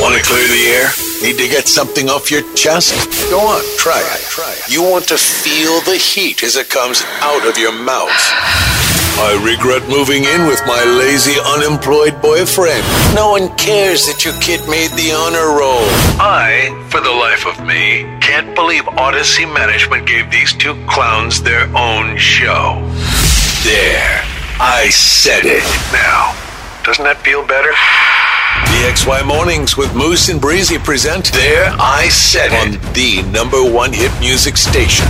Want to clear the air? Need to get something off your chest? Go on, try it. You want to feel the heat as it comes out of your mouth. I regret moving in with my lazy, unemployed boyfriend. No one cares that your kid made the honor roll. I, for the life of me, can't believe Odyssey Management gave these two clowns their own show. There. I said it. Now, doesn't that feel better? PXY Mornings with Moose and Breezy present There I Said It on the number one hit music station.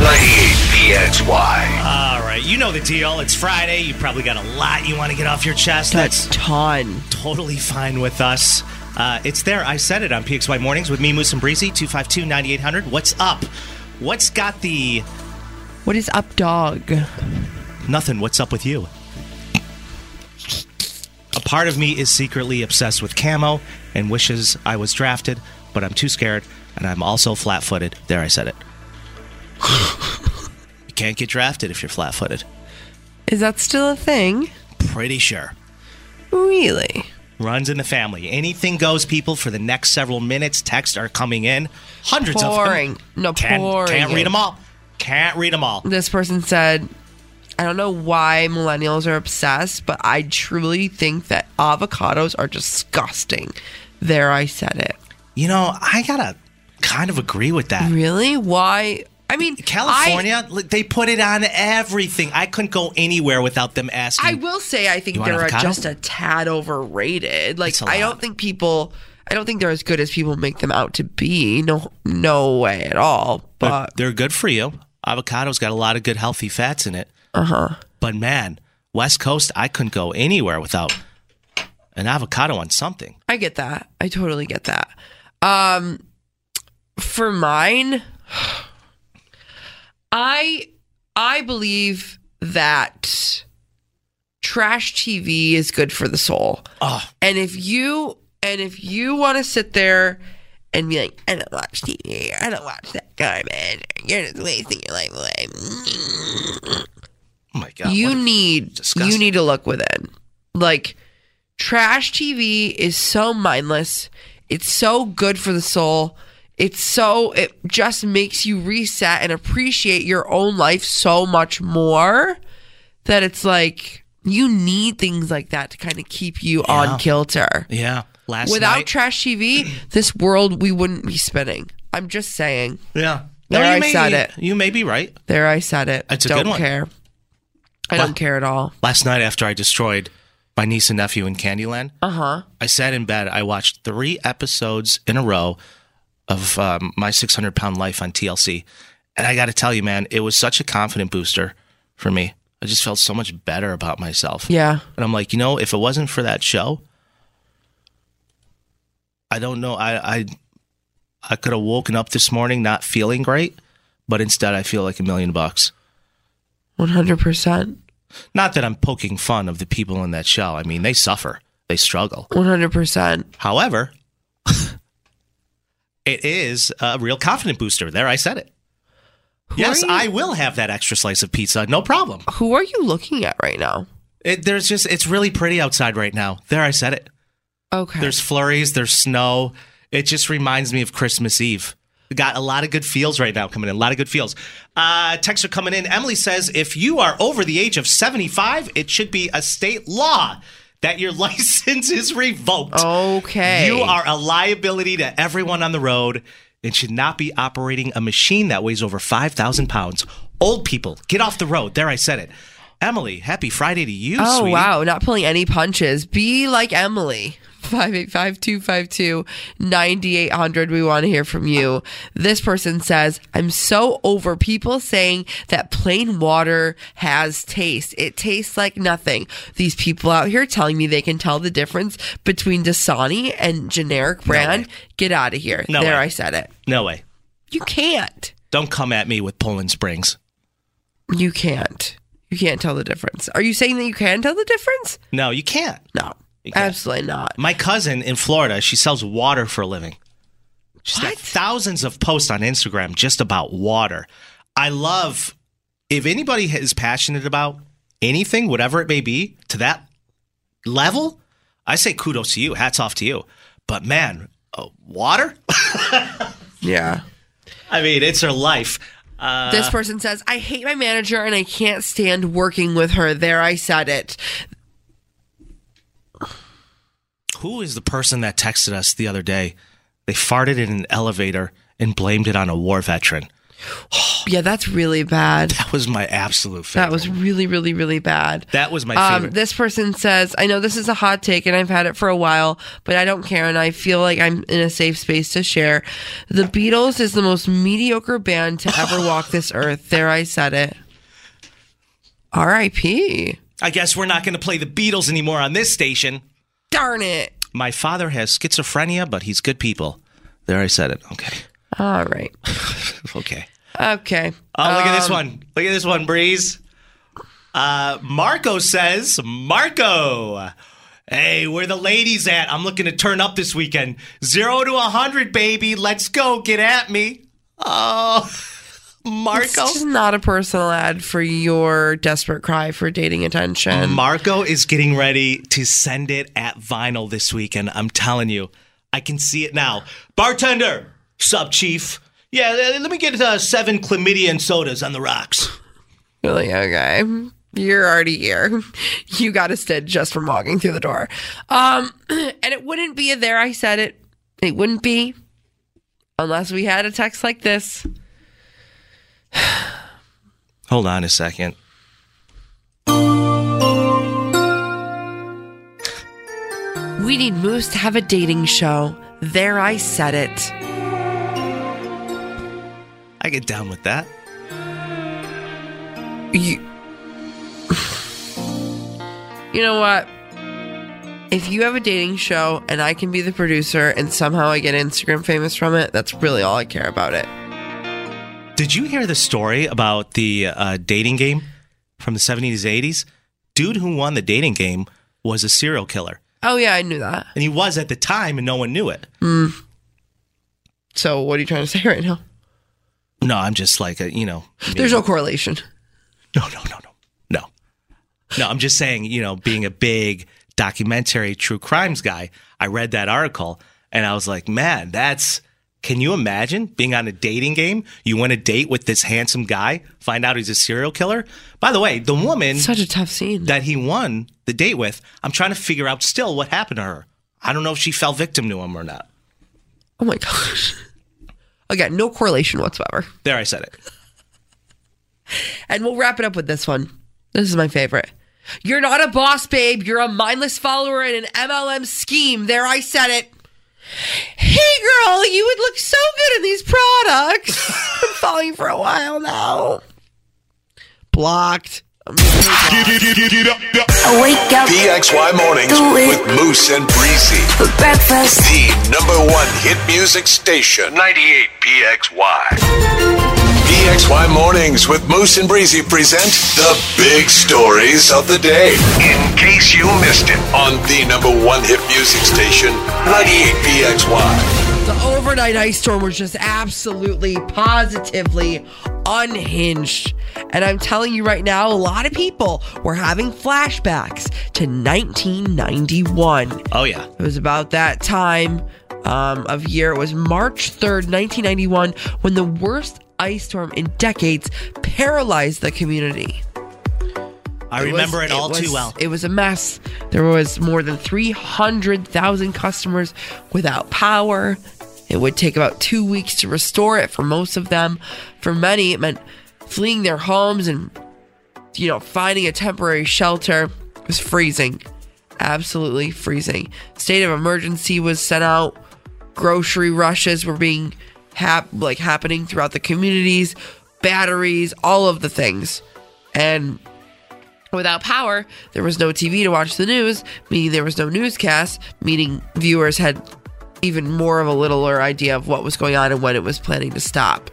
98 PXY. All right, you know the deal. It's Friday. You probably got a lot you want to get off your chest. That's ton. totally fine with us. Uh, it's there. I said it on PXY Mornings with me, Moose and Breezy, 252 9800. What's up? What's got the. What is up, dog? Nothing. What's up with you? A part of me is secretly obsessed with camo and wishes I was drafted, but I'm too scared, and I'm also flat footed. There, I said it. you can't get drafted if you're flat footed. Is that still a thing? Pretty sure. Really? Runs in the family. Anything goes, people, for the next several minutes. Texts are coming in. Hundreds Pouring. of them. No, Can't, pouring. can't read them all. Can't read them all. This person said, I don't know why millennials are obsessed, but I truly think that avocados are disgusting. There, I said it. You know, I gotta kind of agree with that. Really? Why? I mean, California, li- they put it on everything. I couldn't go anywhere without them asking. I will say I think they're just a tad overrated. Like I don't think people I don't think they're as good as people make them out to be. No no way at all. But But they're good for you. Avocado's got a lot of good healthy fats in it. Uh-huh. But man, West Coast, I couldn't go anywhere without an avocado on something. I get that. I totally get that. Um for mine I I believe that trash TV is good for the soul. Oh, And if you and if you want to sit there and be like, I don't watch TV, I don't watch that garbage, you're just wasting your life away. God. you need disgusting. you need to look within. Like trash TV is so mindless. It's so good for the soul. It's so it just makes you reset and appreciate your own life so much more that it's like you need things like that to kind of keep you Yeah. on kilter. yeah. Last Without night, trash TV, this world we wouldn't be spinning. I'm just saying. yeah. There, you I may said it. You may be right. There, I said it. It's a don't good one. care. I don't care at all. Last night, after I destroyed my niece and nephew in Candyland, Uh huh. I sat in bed. I watched three episodes in a row of um, my 600 pound life on TLC. And I got to tell you, man, it was such a confident booster for me. I just felt so much better about myself. Yeah. And I'm like, you know, if it wasn't for that show, I don't know. I I, I could have woken up this morning not feeling great, but instead I feel like a million bucks. One hundred percent. Not that I'm poking fun of the people in that show. I mean, they suffer, they struggle. One hundred percent. However, it is a real confident booster. There, I said it. yes, I will have that extra slice of pizza. No problem. Who are you looking at right now? It, there's just, it's really pretty outside right now. There, I said it. Okay. There's flurries, there's snow. It just reminds me of Christmas Eve. Got a lot of good feels right now coming in. A lot of good feels. Uh, texts are coming in. Emily says if you are over the age of 75, it should be a state law that your license is revoked. Okay. You are a liability to everyone on the road and should not be operating a machine that weighs over 5,000 pounds. Old people, get off the road. There, I said it. Emily, happy Friday to you, Oh sweetie. wow, not pulling any punches. Be like Emily. 585-252-9800. We want to hear from you. This person says, I'm so over people saying that plain water has taste. It tastes like nothing. These people out here telling me they can tell the difference between Dasani and generic brand. Get out of here. No there, way. I said it. No way. You can't. Don't come at me with Poland Springs. You can't. You can't tell the difference. Are you saying that you can tell the difference? No, you can't. No. Absolutely not. My cousin in Florida, she sells water for a living. She's got What? thousands of posts on Instagram just about water. I love if anybody is passionate about anything, whatever it may be, to that level, I say kudos to you. Hats off to you. But man, uh, water? Yeah. I mean, it's her life. Uh, This person says, I hate my manager and I can't stand working with her. There, I said it. Who is the person that texted us the other day? They farted in an elevator and blamed it on a war veteran. Yeah, that's really bad. That was my absolute favorite. That was really, really, really bad. that was my Um, favorite. this person says, I know this is a hot take and I've had it for a while, but I don't care and I feel like I'm in a safe space to share. The Beatles is the most mediocre band to ever walk this earth. There, I said it. R.I.P. I guess we're not going to play the Beatles anymore on this station. Darn it. My father has schizophrenia, but he's good people. There, I said it. Okay. All right. Okay. Okay. Oh, look at this Um, one. Look at this one, Breeze. Uh, Marco says, Marco, hey, where the ladies at? I'm looking to turn up this weekend. Zero to a hundred, baby. Let's go. Get at me. Oh, Marco. Just not a personal ad for your desperate cry for dating attention. Marco is getting ready to send it at vinyl this weekend. I'm telling you, I can see it now. Bartender, sub chief. Yeah, let let me get uh, seven chlamydia and sodas on the rocks. You're like, okay, you're already here. You got a stitch just from walking through the door. Um, and it wouldn't be a there. I said it. It wouldn't be unless we had a text like this. Hold on a second. We need Moose to have a dating show. There, I said it. I get down with that. You, you know what? If you have a dating show and I can be the producer and somehow I get Instagram famous from it, that's really all I care about it. Did you hear the story about the uh, dating game from the 70s, 80s? Dude who won the dating game was a serial killer. Oh yeah, I knew that. And he was at the time, and no one knew it. So what are you trying to say right now? No, I'm just like, a, you know. There's no correlation. No, no, no, no, no. No, I'm just saying, you know, being a big documentary true crimes guy, I read that article and I was like, man, that's. Can you imagine being on a dating game? You want to date with this handsome guy, find out he's a serial killer? By the way, the woman Such a tough scene. that he won the date with, I'm trying to figure out still what happened to her. I don't know if she fell victim to him or not. oh my gosh. Again, no correlation whatsoever. There, I said it. And we'll wrap it up with this one. This is my favorite. You're not a boss, babe. You're a mindless follower in an MLM scheme. There, I said it. Hey, girl, you would look so good in these products. Been following you for a while now. Blocked. I'm I wake up PXY Mornings with Moose and Breezy. for breakfast. The number one hit music station. 98 PXY. PXY Mornings with Moose and Breezy present the big stories of the day. In case you missed it on the number one hit music station, 98 PXY. The overnight ice storm was just absolutely, positively unhinged. And I'm telling you right now, a lot of people were having flashbacks to 1991. Oh, yeah. It was about that time um, of year. It was March 3rd, 1991, when the worst ice storm in decades paralyzed the community. I was- remember it, all was- too well. It was a mess. There was more than 300,000 customers without power. It would take about two weeks to restore it for most of them. For many, it meant fleeing their homes and, you know, finding a temporary shelter. It was freezing. Absolutely freezing. State of emergency was sent out. Grocery rushes were being hap- like happening throughout the communities. Batteries, all of the things. And Without power, there was no TV to watch the news, meaning there was no newscast, meaning viewers had even more of a littler idea of what was going on and when it was planning to stop.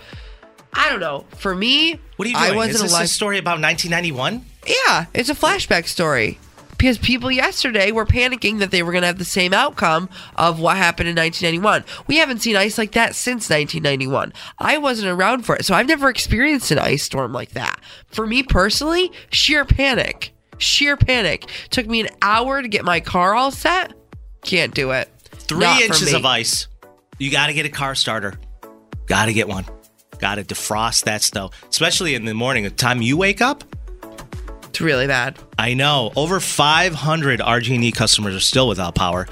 I don't know. For me, What are you I doing? wasn't Is this alive. a story about 1991? Yeah, it's a flashback story. Because people yesterday were panicking that they were going to have the same outcome of what happened in 1991. We haven't seen ice like that since 1991. I wasn't around for it, so I've never experienced an ice storm like that. For me personally, sheer panic. Sheer panic. Took me an hour to get my car all set. Can't do it. Three Not inches of ice. You got to get a car starter. Got to get one. Got to defrost that snow, especially in the morning. The time you wake up, It's really bad. I know over 500 RG&E customers are still without power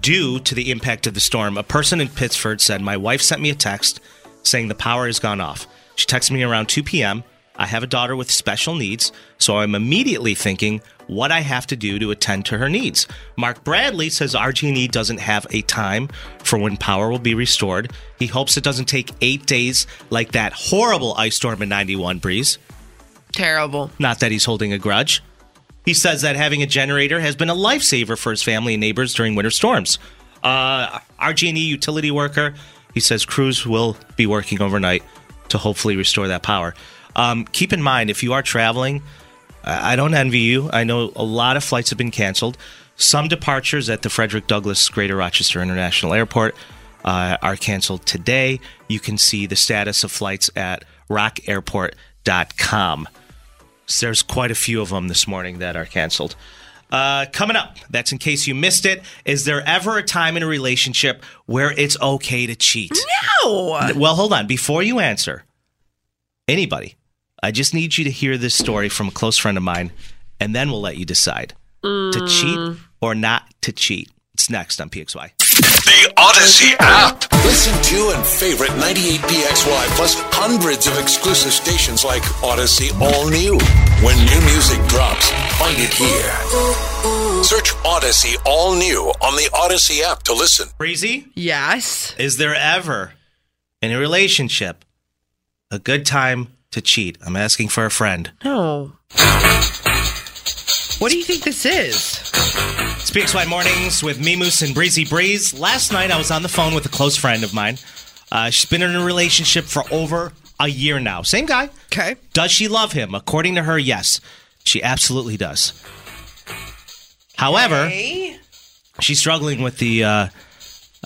due to the impact of the storm. A person in Pittsford said, "My wife sent me a text saying the power has gone off. She texted me around 2 p.m. I have a daughter with special needs, so I'm immediately thinking what I have to do to attend to her needs." Mark Bradley says RG&E doesn't have a time for when power will be restored. He hopes it doesn't take 8 days like that horrible ice storm in 91 breeze. Terrible. Not that he's holding a grudge. He says that having a generator has been a lifesaver for his family and neighbors during winter storms. Uh, RG&E utility worker, he says crews will be working overnight to hopefully restore that power. Um, keep in mind, if you are traveling, I don't envy you. I know a lot of flights have been canceled. Some departures at the Frederick Douglass Greater Rochester International Airport uh, are canceled today. You can see the status of flights at rockairport.com. So there's quite a few of them this morning that are canceled. Uh, coming up, that's in case you missed it. Is there ever a time in a relationship where it's okay to cheat? No. Well, hold on. Before you answer, anybody, I just need you to hear this story from a close friend of mine, and then we'll let you decide to cheat or not to cheat. It's next on PXY. The Odyssey app. Listen to and favorite 98PXY plus hundreds of exclusive stations like Odyssey All New. When new music drops, find it here. Search Odyssey All New on the Odyssey app to listen. Breezy, Yes. is there ever in a relationship a good time to cheat? I'm asking for a friend. No. What do you think this is? PXY Mornings with Moose and Breezy Breeze. Last night I was on the phone with a close friend of mine. Uh, she's been in a relationship for over a year now. Same guy. Okay. Does she love him? According to her, yes. She absolutely does. However, Hey. she's struggling with the uh,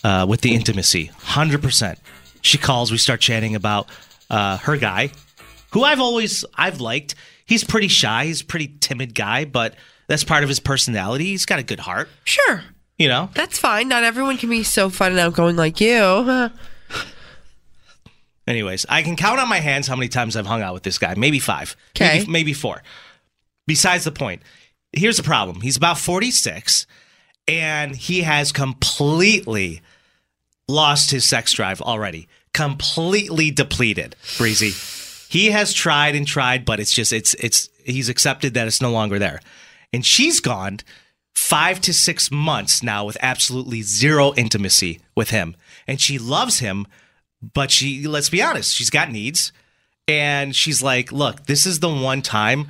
uh, with the intimacy. Hundred percent. She calls. We start chatting about uh, her guy, who I've always I've liked. He's pretty shy. He's a pretty timid guy, but that's part of his personality. He's got a good heart. Sure. You know. That's fine. Not everyone can be so fun and outgoing like you. Anyways, I can count on my hands how many times I've hung out with this guy. Maybe five. Okay. Maybe, maybe four. Besides the point. Here's the problem. He's about 46 and he has completely lost his sex drive already. Completely depleted, Breezy. He has tried and tried, but it's just it's it's he's accepted that it's no longer there. And she's gone five to six months now with absolutely zero intimacy with him. And she loves him, but she let's be honest, she's got needs. And she's like, look, this is the one time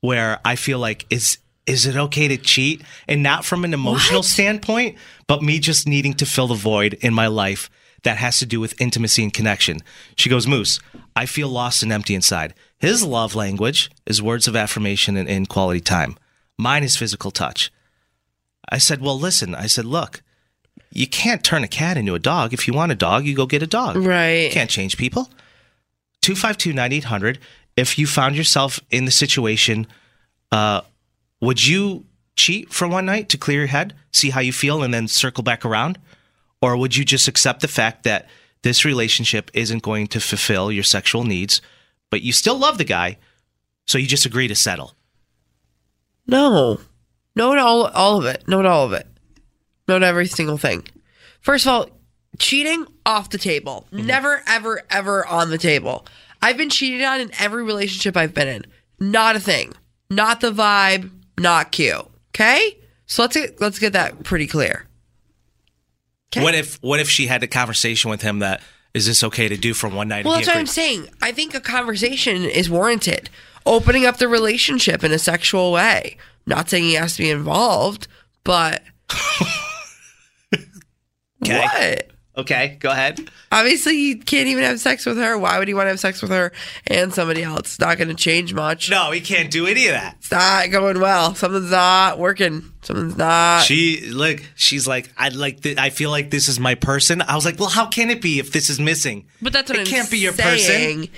where I feel like is is it okay to cheat? And not from an emotional standpoint, but me just needing to fill the void in my life that has to do with intimacy and connection. She goes, Moose, I feel lost and empty inside. His love language is words of affirmation and, and quality time. Mine is physical touch. I said, Well, listen, I said, look, you can't turn a cat into a dog. If you want a dog, you go get a dog. Right. You can't change people. 252 9800. If you found yourself in the situation, uh, would you cheat for one night to clear your head, see how you feel, and then circle back around? Or would you just accept the fact that this relationship isn't going to fulfill your sexual needs, but you still love the guy, so you just agree to settle? No. No to all, all of it. No to all of it. No to every single thing. First of all, cheating off the table. Mm-hmm. Never, ever, ever on the table. I've been cheated on in every relationship I've been in. Not a thing. Not the vibe. Not cute. Okay? So let's get, let's get that pretty clear. Okay. What if what if she had a conversation with him that is this okay to do for one night? Well, that's what I'm saying. I think a conversation is warranted. Opening up the relationship in a sexual way. Not saying he has to be involved, but Okay. what? Okay, go ahead. Obviously, he can't even have sex with her. Why would he want to have sex with her and somebody else? It's not going to change much. No, he can't do any of that. It's not going well. Something's not working. Something's not. She look, she's like, I like, th- I feel like this is my person. I was like, well, how can it be if this is missing? But that's what it I'm can't be your saying. person.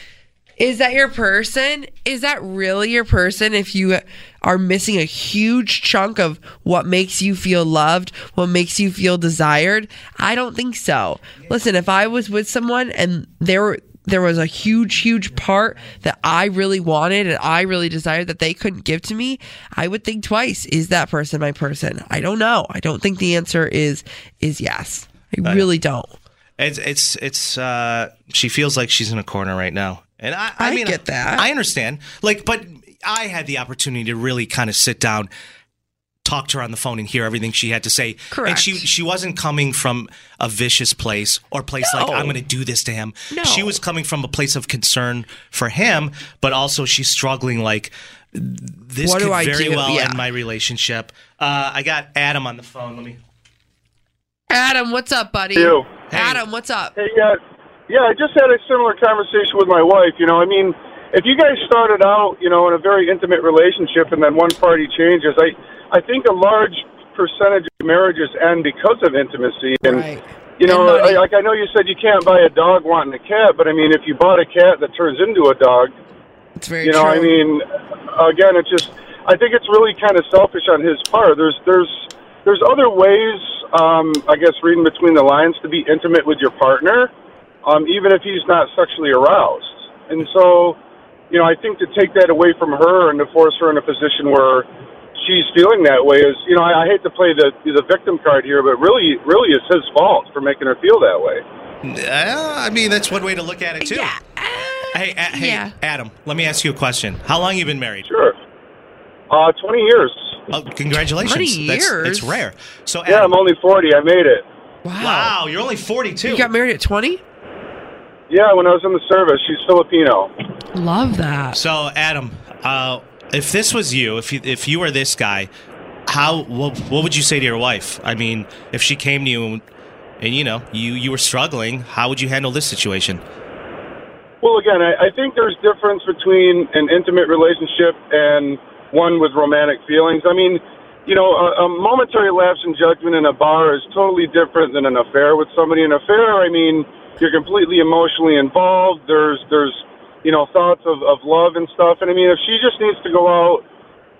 Is that your person? Is that really your person if you are missing a huge chunk of what makes you feel loved, what makes you feel desired? I don't think so. Listen, if I was with someone and there there was a huge huge part that I really wanted and I really desired that they couldn't give to me, I would think twice. Is that person my person? I don't know. I don't think the answer is is yes. I really don't. It's it's it's. uh She feels like she's in a corner right now, and I, I, I mean, get that. I understand. Like, but I had the opportunity to really kind of sit down, talk to her on the phone, and hear everything she had to say. Correct. And Correct. she she wasn't coming from a vicious place or place like I'm going to do this to him. No. She was coming from a place of concern for him, but also she's struggling like. This What do could I very do? well Yeah. end my relationship. Uh, I got Adam on the phone. Let me. Adam, what's up, buddy? You. Hey. Adam, what's up? Hey, uh, yeah, I just had a similar conversation with my wife. You know, I mean, if you guys started out, you know, in a very intimate relationship and then one party changes, I, I think a large percentage of marriages end because of intimacy. And, Right. you know. I, like I know you said you can't buy a dog wanting a cat, but I mean, if you bought a cat that turns into a dog, It's very you know, true. I mean, again, it's just, I think it's really kind of selfish on his part. There's, there's, there's other ways, um, I guess, reading between the lines to be intimate with your partner, um, even if he's not sexually aroused. And so, you know, I think to take that away from her and to force her in a position where she's feeling that way is, you know, I, I hate to play the the victim card here, but really, really, it's his fault for making her feel that way. Uh, I mean, that's one way to look at it too. yeah. Hey, a- hey, Yeah. Adam. Let me ask you a question. How long you been married? Sure. Uh, 20 years. Oh, congratulations. 20 That's years? it's rare. So, Yeah, Adam, I'm only 40. I made it. Wow. wow, you're only 42. You got married at 20? Yeah, when I was in the service, she's Filipino. Love that. so, Adam, uh, if this was you, if you, if you were this guy, how what, what would you say to your wife? I mean, if she came to you and, and you know you you were struggling, how would you handle this situation? Well, again, I, I think there's difference between an intimate relationship and one with romantic feelings. I mean, you know, a, a momentary lapse in judgment in a bar is totally different than an affair with somebody. An affair, I mean, you're completely emotionally involved. There's, there's, you know, thoughts of, of love and stuff. And I mean, if she just needs to go out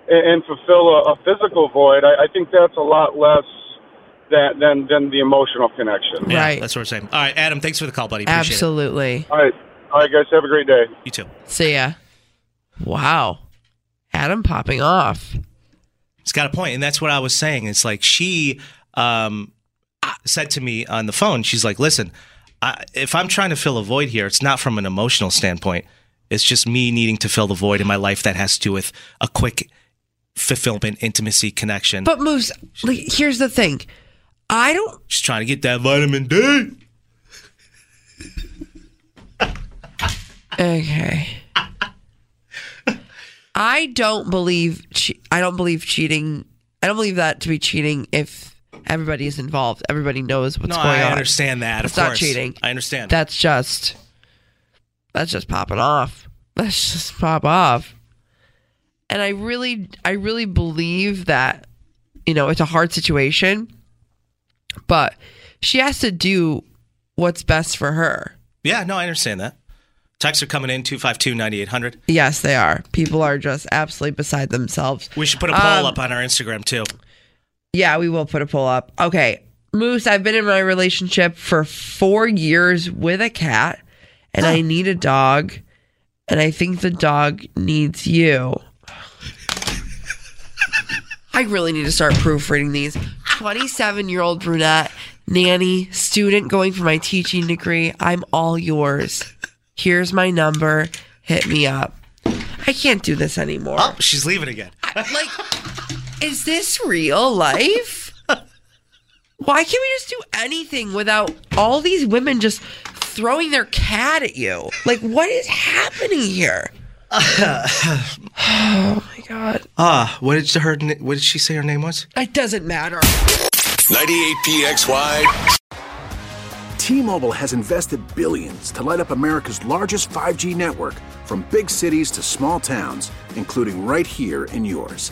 and, and fulfill a, a physical void, I, I think that's a lot less than, than than the emotional connection. Yeah, Right. That's what we're saying. All right, Adam, thanks for the call, buddy. Appreciate Absolutely. All right, all right, guys, have a great day. You too. See ya. Wow. Adam popping off. It's got a point, and that's what I was saying. It's like she um, said to me on the phone. She's like, "Listen, I, if I'm trying to fill a void here, it's not from an emotional standpoint. It's just me needing to fill the void in my life that has to do with a quick fulfillment, intimacy, connection. But Moose, like, here's the thing. I don't She's trying to get that vitamin D. Okay. I don't believe che- I don't believe cheating. I don't believe that to be cheating if everybody is involved. Everybody knows what's No, going I on. I understand that. It's of not course, cheating. I understand. That's just that's just popping off. That's just pop off. And I really I really believe that you know, it's a hard situation, but she has to do what's best for her. yeah, no, I understand that. Texts are coming in 252 9800. Yes, they are. People are just absolutely beside themselves. We should put a poll Um, up on our Instagram too. Yeah, we will put a poll up. Okay. Moose, I've been in my relationship for four years with a cat, and I need a dog, and I think the dog needs you. I really need to start proofreading these. 27 year old brunette, nanny, student going for my teaching degree. I'm all yours. Here's my number. Hit me up. I can't do this anymore. Oh, she's leaving again. Like, is this real life? Why can't we just do anything without all these women just throwing their cat at you? Like, what is happening here? oh my god! Ah, what did her? What did she say her name was? It doesn't matter. 98PXY. T-Mobile has invested billions to light up America's largest 5G network from big cities to small towns, including right here in yours.